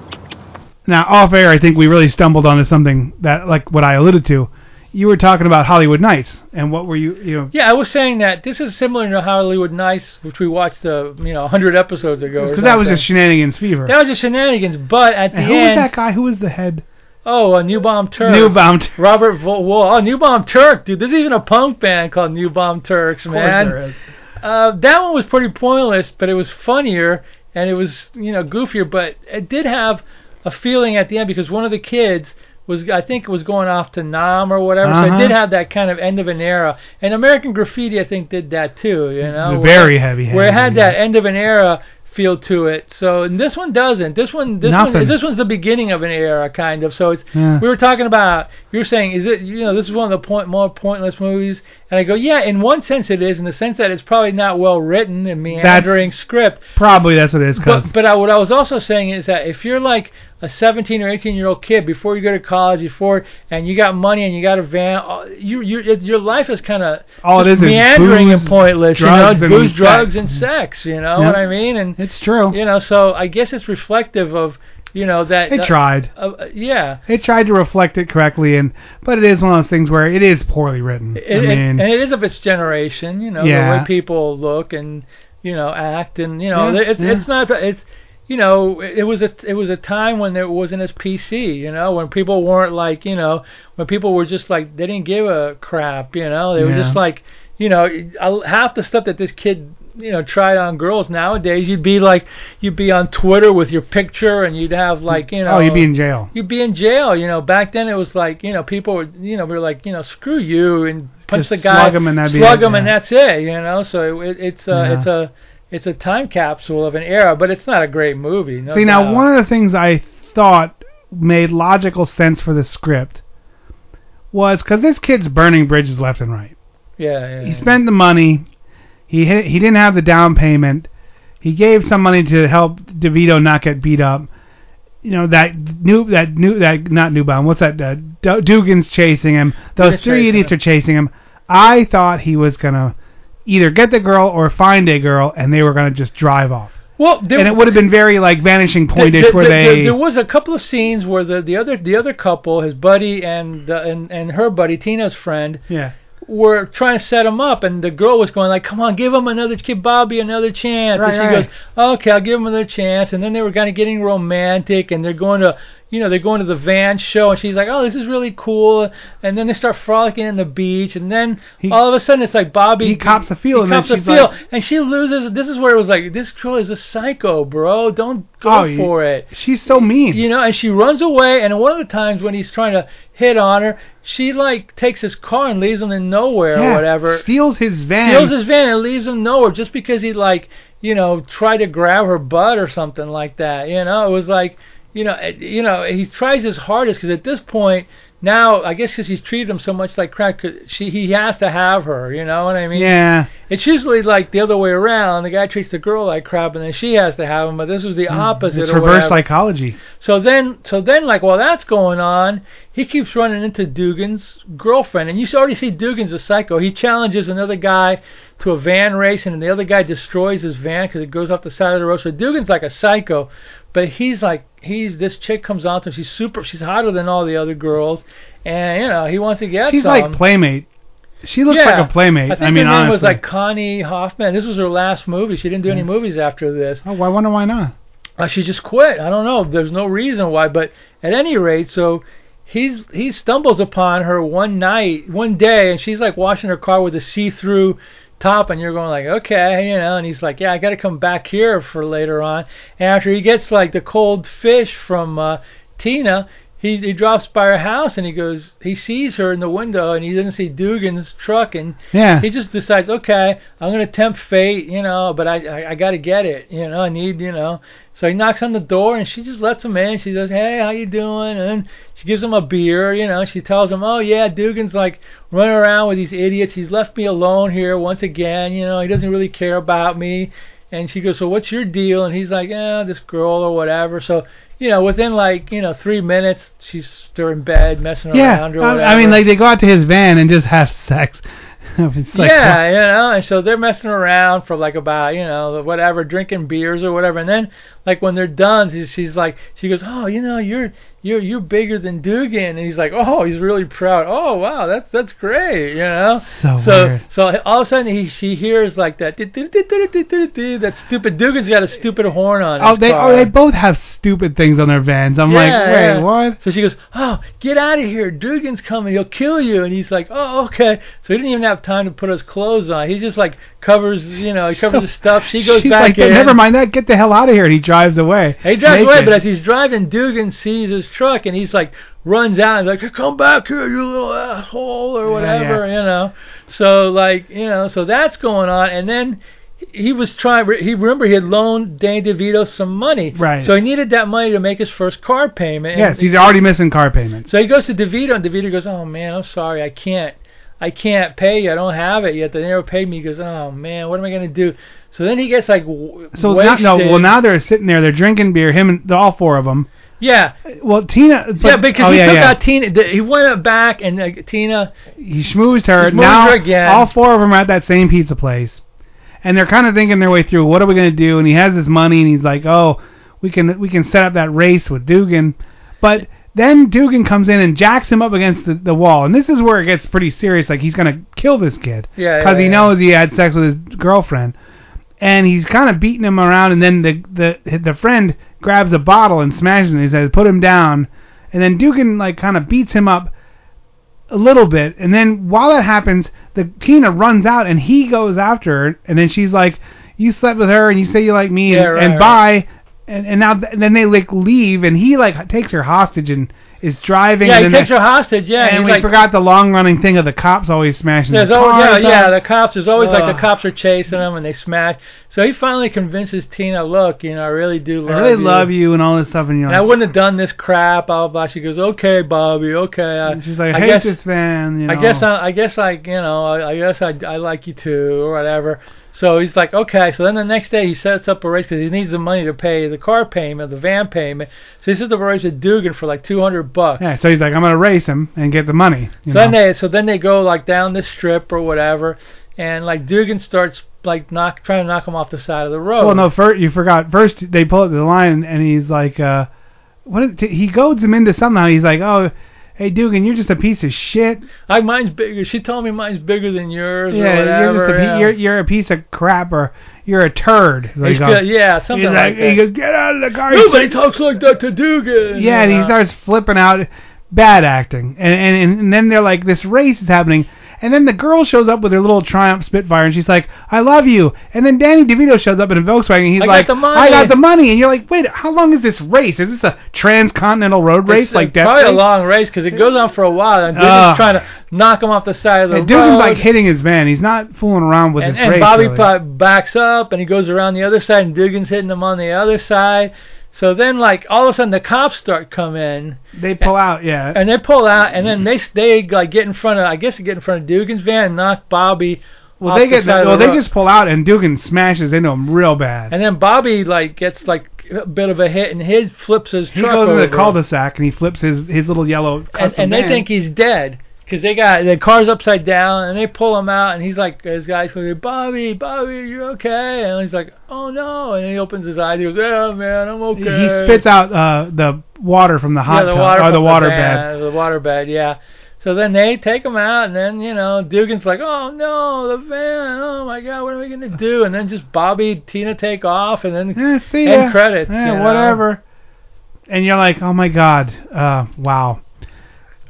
Now, off air, I think we really stumbled onto something that, like what I alluded to. You were talking about Hollywood Knights, and what were you, you know?
Yeah, I was saying that this is similar to Hollywood Knights, which we watched, uh, you know, 100 episodes ago.
Because that was just shenanigans fever.
That was just shenanigans, but at the
and who
end,
was that guy? Who was the head?
oh, a Newbomb Turk.
Newbomb Turk.
Robert Vo- Wuhl. Oh, Newbomb Turk, dude. There's even a punk band called Newbomb Turks,
Of course
man.
there is.
Uh, that one was pretty pointless, but it was funnier and it was you know goofier, but it did have a feeling at the end because one of the kids was I think it was going off to Nam or whatever, so
Uh-huh.
it did have that kind of end of an era. And American Graffiti I think did that too, you know.
Very
where,
heavy
Where it had that end of an era feel to it. So and this one doesn't. This one this one this one's the beginning of an era kind of. So it's
Yeah.
we were talking about you were saying is it you know this is one of the point more pointless movies and I go yeah in one sense it is in the sense that it's probably not well written and meandering script
Probably that's what it is.
But but I, what I was also saying is that if you're like a 17 or 18 year old kid before you go to college before and you got money and you got a van uh, you you it, your life is kind of
All it is is
meandering
booze,
and pointless
drugs,
you know
and
booze drugs
sex.
and sex you know
Yeah.
what I mean and
it's true.
you know so I guess it's reflective of you know that
They
uh,
tried.
uh, yeah
It tried to reflect it correctly, and but it is one of those things where it is poorly written.
It,
I
it-
mean,
and it is of its generation, you know,
Yeah.
the way people look and you know act, and you know,
Yeah,
it's
yeah.
it's not it's you know it was a it was a time when there wasn't as PC, you know, when people weren't like you know when people were just like they didn't give a crap, you know, they were just like you know uh, half the stuff that this kid you know tried on girls nowadays you'd be like you'd be on Twitter with your picture and you'd have like you know
oh, you'd be in jail.
you'd be in jail. You know, back then it was like, you know, people were, you know, were like, you know, screw you and punch
Just
the guy,
slug 'em and that'd be
slug
it,
him and that's it. You know, so it, it's a,
Yeah.
it's a, it's a time capsule of an era, but it's not a great movie. No
See now,
doubt.
one of the things I thought made logical sense for the script was because this kid's burning bridges left and right.
yeah, yeah,
He spent the money. He hit, he didn't have the down payment. He gave some money to help DeVito not get beat up. You know that new that new that not Newbound. What's that? Uh, Dugan's chasing him. Those
They're
three idiots
him.
are chasing him. I thought he was gonna either get the girl or find a girl, and they were gonna just drive off.
Well, there,
and it would have been very like vanishing pointish
there,
where
there-
they.
there, there was a couple of scenes where the, the other the other couple, his buddy and uh, and and her buddy Tina's friend,
yeah.
were trying to set him up, and the girl was going like, "Come on, give him another, give Bobby another chance."
Right,
and she
right.
goes, "Okay, I'll give him another chance." And then they were kind of getting romantic, and they're going to, you know, they go into the van show, and she's like, "Oh, this is really cool," and then they start frolicking in the beach, and then all of a sudden it's like Bobby
he cops a feel,
he
and then
cops a feel,
like-
and she loses. This is where it was like, this girl is a psycho, bro. Don't go
Oh,
for it.
She's so mean.
You know, and she runs away. And one of the times when he's trying to hit on her, she like takes his car and leaves him in nowhere
Yeah,
or whatever.
Steals his van.
Steals his van and leaves him nowhere just because he like you know tried to grab her butt or something like that. You know, it was like you know eh, you know he tries his hardest because at this point. Now, I guess because he's treated him so much like crap, she he has to have her. You know what I mean?
Yeah.
It's usually like the other way around. The guy treats the girl like crap, and then she has to have him. But this was the opposite.
Mm, It's reverse psychology.
So then, so then, like while that's going on, he keeps running into Dugan's girlfriend, and you already see Dugan's a psycho. He challenges another guy to a van race, and the other guy destroys his van because it goes off the side of the road. So Dugan's like a psycho, but he's like he's this chick comes on to him. She's super. She's hotter than all the other girls, and you know he wants to get
She's
some.
like playmate. She looks
yeah,
like a playmate.
I think
mean,
her name
honestly.
was like Connie Hoffman. This was her last movie. She didn't do any movies after this.
Oh, I wonder why not.
Uh, she just quit. I don't know. There's no reason why, but at any rate, so he's he stumbles upon her one night, one day, and she's like washing her car with a see-through top, and you're going like, okay, you know, and he's like, yeah, I got to come back here for later on. And after he gets like the cold fish from uh, Tina. He, he drops by her house and he goes he sees her in the window and he doesn't see Dugan's truck and
Yeah.
he just decides okay I'm gonna tempt fate you know but I I, I got to get it you know I need you know so he knocks on the door and she just lets him in. She says, "Hey, how you doing?" And she gives him a beer. You know, she tells him, "Oh yeah, Dugan's like running around with these idiots. He's left me alone here once again. You know, he doesn't really care about me." And she goes, "So what's your deal?" And he's like, "Yeah, this girl or whatever." So you know, within like you know three minutes, she's they're in bed messing
Yeah,
around or
I,
whatever.
I mean, like they go out to his van and just have sex. it's like,
yeah, you know, and so they're messing around for like about, you know, whatever, drinking beers or whatever, and then like when they're done, she's, she's like, she goes, oh, you know, you're you're you're bigger than Dugan, and he's like, oh, he's really proud. Oh, wow, that's that's great, you know.
So
so
weird.
so all of a sudden he she hears like that, that stupid Dugan's got a stupid horn on.
Oh, they oh,
car.
oh, they both have stupid things on their vans. I'm like, wait,
yeah.
what?
So she goes, "Oh, get out of here! Dugan's coming. He'll kill you." And he's like, "Oh, okay." So he didn't even have time to put his clothes on. He's just like covers, you know, he covers the stuff. She goes
She's
back
like,
in.
never mind that. Get the hell out of here. And he drives away.
He drives away, but as he's driving, Dugan sees his truck and he's like runs out and like, "Come back here, you little asshole," or whatever,
yeah.
you know. So like, you know, so that's going on, and then. He was trying. He remember he had loaned Dan DeVito some money,
Right.
So he needed that money to make his first car payment.
yes, he's already missing car payments.
so he goes to DeVito, and DeVito goes, "Oh man, I'm sorry, I can't, I can't pay you. I don't have it yet. They never paid me." He goes, "Oh man, what am I gonna do?" So then he gets like w-
So now, no, well now they're sitting there, they're drinking beer. Him and all four of them.
yeah,
Well, Tina.
yeah, because
oh,
he
yeah,
took
yeah.
out Tina. He went back, and uh, Tina.
He schmoozed her.
He schmoozed
now
her again.
all four of them are at that same pizza place, and they're kind of thinking their way through. What are we gonna do? And he has his money, and he's like, "Oh, we can we can set up that race with Dugan," but. Then Dugan comes in and jacks him up against the, the wall, and this is where it gets pretty serious. Like he's gonna kill this kid
Yeah,
because
yeah,
he
yeah.
knows he had sex with his girlfriend, and he's kind of beating him around. And then the the the friend grabs a bottle and smashes him. He says, "Put him down," and then Dugan like kind of beats him up a little bit, and then while that happens, the Tina runs out and he goes after her, and then she's like, "You slept with her, and you say you like me, and,
right,
and
right.
bye." And, and now th- then they like leave, and he like takes her hostage and is driving.
Yeah,
and
he takes
they-
her hostage. Yeah,
and we
like,
forgot the long running thing of the cops always smashing
There's
the
always, yeah, yeah, the cops. There's always like the cops are chasing him and they smash. So he finally convinces Tina, look, you know, I really do love
I really
you.
love you and all this stuff, and you're
And I wouldn't have done this crap. Blah blah. She goes, okay, Bobby, okay. I,
and she's like, I
I
hate
guess,
this van. You know.
I guess I, I guess I, you know, I, I guess I, I like you too, or whatever. So he's like, okay. So then the next day he sets up a race because he needs the money to pay the car payment, the van payment. So he sets up a race with Dugan for like 200 bucks.
Yeah, so he's like, I'm gonna race him and get the money.
So then they so then they go like down this strip or whatever, and like Dugan starts like knock trying to knock him off the side of the road.
Well, no, first you forgot. First they pull up the line, and he's like, uh, "What?" Is, he goads him into somehow. He's like, "Oh," hey Dugan, you're just a piece of shit.
I mine's bigger. She told me mine's bigger than yours. or
Yeah,
whatever.
you're just a
yeah.
you're you're a piece of crap or you're a turd. is what he
He's
goes.
good- yeah, something
He's
like that.
He goes, get out of the car.
Nobody talks like to Dugan.
Yeah, and he starts flipping out. Bad acting, and, and and then they're like, this race is happening, and then the girl shows up with her little Triumph Spitfire, and she's like, I love you, and then Danny DeVito shows up in a Volkswagen, and he's
I got
like,
the money.
I got the money, and you're like, wait, how long is this race? Is this a transcontinental road race
It's
like
uh,
Death
probably a long race because it goes on for a while, and Dugan's
Ugh.
trying to knock him off the side of the road.
And Dugan's
road.
like hitting his van. He's not fooling around with
and,
his
and
race.
Bobby
really.
backs up, and he goes around the other side, and Dugan's hitting him on the other side. So then, like all of a sudden, the cops start come in.
They pull out, yeah.
And they pull out, and then mm-hmm. they they like get in front of, I guess, they get in front of Dugan's van and knock Bobby.
Well,
off
they
the
get
side
well,
the
they just pull out, and Dugan smashes into him real bad.
And then Bobby like gets like a bit of a hit, and he flips his
He
truck
goes into
over.
the cul-de-sac and he flips his his little yellow
and,
custom
and they
van.
think he's dead because they got the car's upside down, and they pull him out, and he's like, his guys go, Bobby, Bobby, you okay? And he's like, oh no, and he opens his eyes, he goes, yeah, man, I'm okay.
He spits out uh, the water from the hot
yeah, the
tub
water
or the water
van,
bed.
The water bed, yeah. So then they take him out, and then you know Dugan's like, "Oh no, the van! Oh my God, what are we gonna do?" And then just Bobby, Tina take off, and then
Yeah, see
end credits.
Yeah,
you know.
whatever. And you're like, oh my god, uh, wow.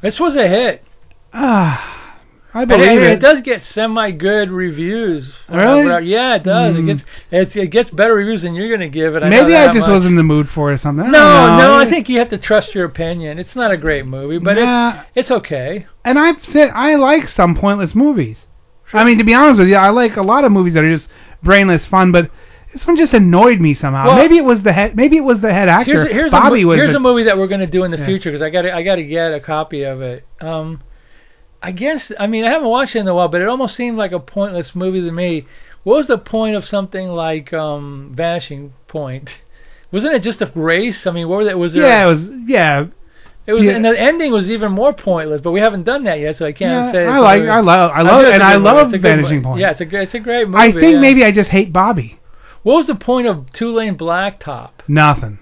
This was a hit.
Ah, I believe
it,
it.
it does get semi-good reviews.
Really?
Yeah, it does.
Hmm.
It gets it's, it gets better reviews than you're gonna give it. I
Maybe I just
much.
was in the mood for it or something. I
No, no, I think you have to trust your opinion. It's not a great movie, but
Nah.
it's it's okay.
And I've said I like some pointless movies. I mean, to be honest with you, I like a lot of movies that are just brainless fun, but this one just annoyed me somehow.
Well-
maybe it was the head. Maybe it was the head actor.
Here's, here's
Bobby
a, mo- here's
the,
a movie that we're gonna do in the
Yeah.
future because I got I got to get a copy of it. Um, I guess I mean I haven't watched it in a while, but it almost seemed like a pointless movie to me. What was the point of something like um, Vanishing Point? Wasn't it just a race? I mean, what was it? Was there?
yeah, it was. Yeah,
It was,
yeah.
and the ending was even more pointless. But we haven't done that yet, so I can't
Yeah,
say. it's
I
a
like- I love- I love-
it's
and I love
a
Vanishing Point.
Yeah, it's a it's a great movie.
I think
yeah.
maybe I just hate Bobby.
What was the point of Two Lane Blacktop?
Nothing.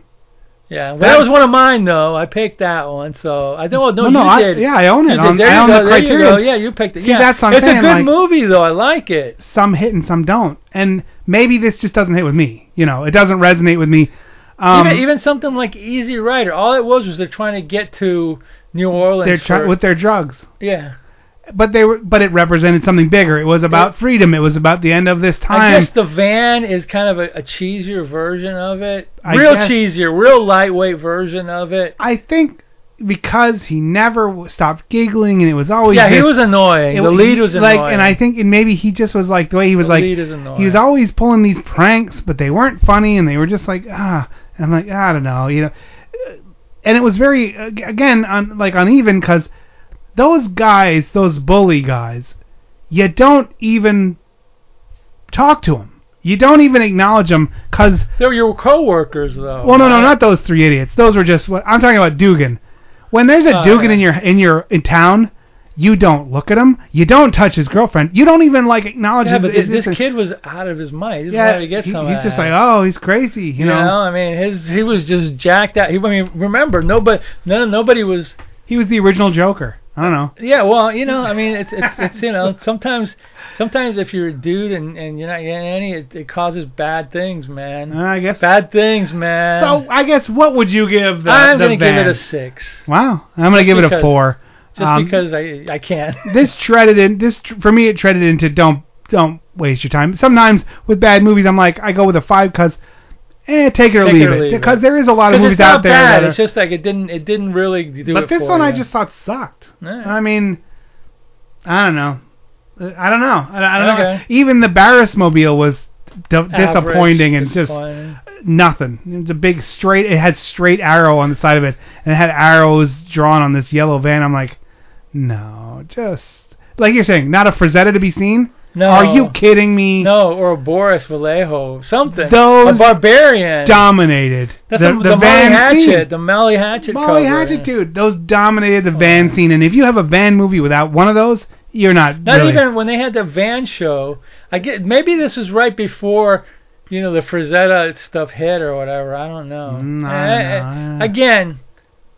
Yeah, well,
That-
was one of mine though. I picked that one, so I don't know.
Well, no,
you
I-
did.
yeah, I own it
You
on-
There
I own
go.
the
there you go.
Criterion.
Yeah, you picked it.
See,
yeah.
that's what I'm
it's
saying,
a good
like-
movie though. I like it.
Some hit and some don't, and maybe this just doesn't hit with me. You know, it doesn't resonate with me. Um,
even even something like Easy Rider. All it was was they're trying to get to New Orleans.
they're try-
for-
with their drugs.
yeah.
But they were but it represented something bigger. It was about freedom. It was about the end of this time.
I guess the van is kind of a, a cheesier version of it.
I
real
guess-
cheesier, real lightweight version of it.
I think because he never stopped giggling and it was always
Yeah, he was annoying.
it-
The lead was
like
annoying.
and I think and maybe he just was like the way he was
The
like
lead is annoying.
he was always pulling these pranks but they weren't funny and they were just like ah and I'm like I don't know you know and it was very again un, like uneven because those guys those bully guys you don't even talk to them you don't even acknowledge them because
they're your coworkers though.
well, no, no, not those three idiots. Those were just what I'm talking about. Dugan. When there's a
Oh,
Dugan in your in your in town, you don't look at him. You don't touch his girlfriend. You don't even like acknowledge.
Yeah,
his,
but
his-
this, kid was out of his mind. He
yeah,
to get
he-
some.
he's just like, oh, he's crazy. You,
You
know?
I mean, his he was just jacked out. He, I mean, remember, nobody, no, nobody was.
he was the original Joker. I don't know.
Yeah, well, you know, I mean, it's it's it's you know, sometimes sometimes if you're a dude and and you're not getting any, it, it causes bad things, man.
I guess.
Bad things, man.
So I guess what would you give the?
I'm
the
gonna give it a six.
Wow, I'm gonna
Just
give it a four.
Just
Um,
because I I can't.
this treaded in this for me it treaded into don't don't waste your time. Sometimes with bad movies I'm like I go with a five because eh take it or
Take
leave
it or leave
because
it.
there is a lot of movies out there
bad.
that are,
It's just like it didn't it didn't really do
but this one I just thought sucked. I mean I don't know I don't know I, don't know even the Barris mobile was d- disappointing and just nothing. It was a big straight. It had straight arrow on the side of it, and it had arrows drawn on this yellow van. I'm like, no, just like you're saying, not a Frazetta to be seen.
No.
Are you kidding me?
No, or a Boris Vallejo, something.
Those
a barbarian.
Dominated
That's
the,
the,
the
the
van
Molly
scene.
Hatchet, the Molly Hatchet
Molly
cover.
Hatchet, dude. Those dominated the van scene, and if you have a van movie without one of those, you're not.
Not
really,
even when they had the van show. I get maybe this was right before, you know, the Frazetta stuff hit or whatever. I don't know.
Mm, I
eh,
know.
Again,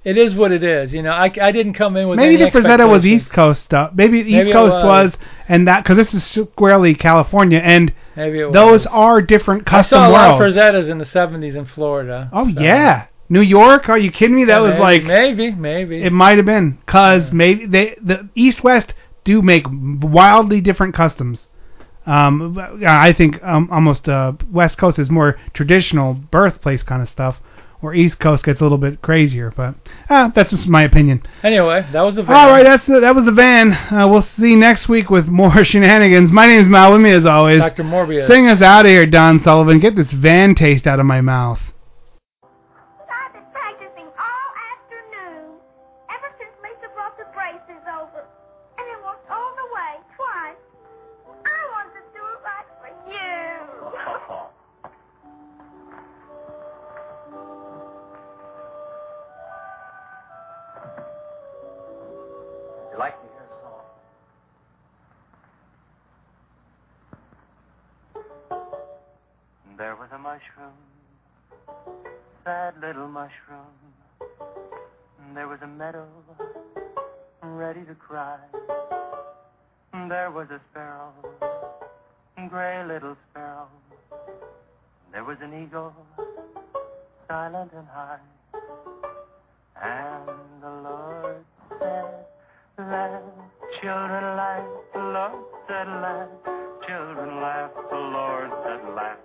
it is what it is. You know, I, I didn't come in with
Maybe the Frazetta was. East Coast stuff. Maybe the East
Maybe
Coast
was.
was. and that because this is squarely California, and those
was.
are different
customs.
I
saw a lot of. Frazettas in the 70s in Florida.
Oh yeah, New York? Are you kidding me? That
Yeah,
was
maybe,
like
maybe, maybe.
it might have been because maybe they the East West do make wildly different customs. Um, I think um, almost uh, West Coast is more traditional birthplace kind of stuff, where East Coast gets a little bit crazier. But uh, that's just my opinion.
Anyway, that was the. van.
All right, that's the, that was the van. Uh, we'll see next week with more shenanigans. My name's Mal. With me as always,
Dr. Morbius.
Sing us out of here, Don Sullivan. Get this van taste out of my mouth.
Little mushroom. There was a meadow, ready to cry. There was a sparrow, gray little sparrow. There was an eagle, silent and high. And the Lord said, Laugh, children laugh, the Lord said laugh. Children laugh, the Lord said laugh.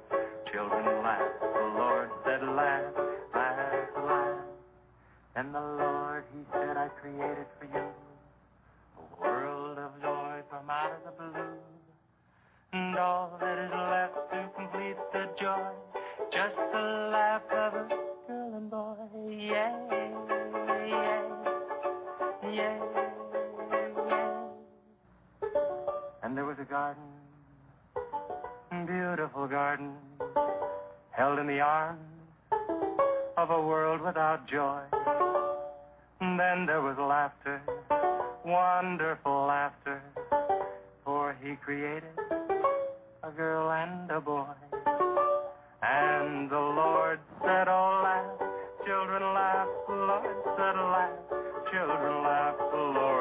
Children laugh, the Lord said laugh. And the Lord, He said, I created for you a world of joy from out of the blue. And all that is left to complete the joy, just the laugh of a girl and boy. Yeah, yeah, yeah, yeah. And there was a garden, beautiful garden, held in the arms of a world without joy. And then there was laughter, wonderful laughter, for he created a girl and a boy. And the Lord said, Oh, laugh, children laugh, the Lord said, laugh, children laugh, the Lord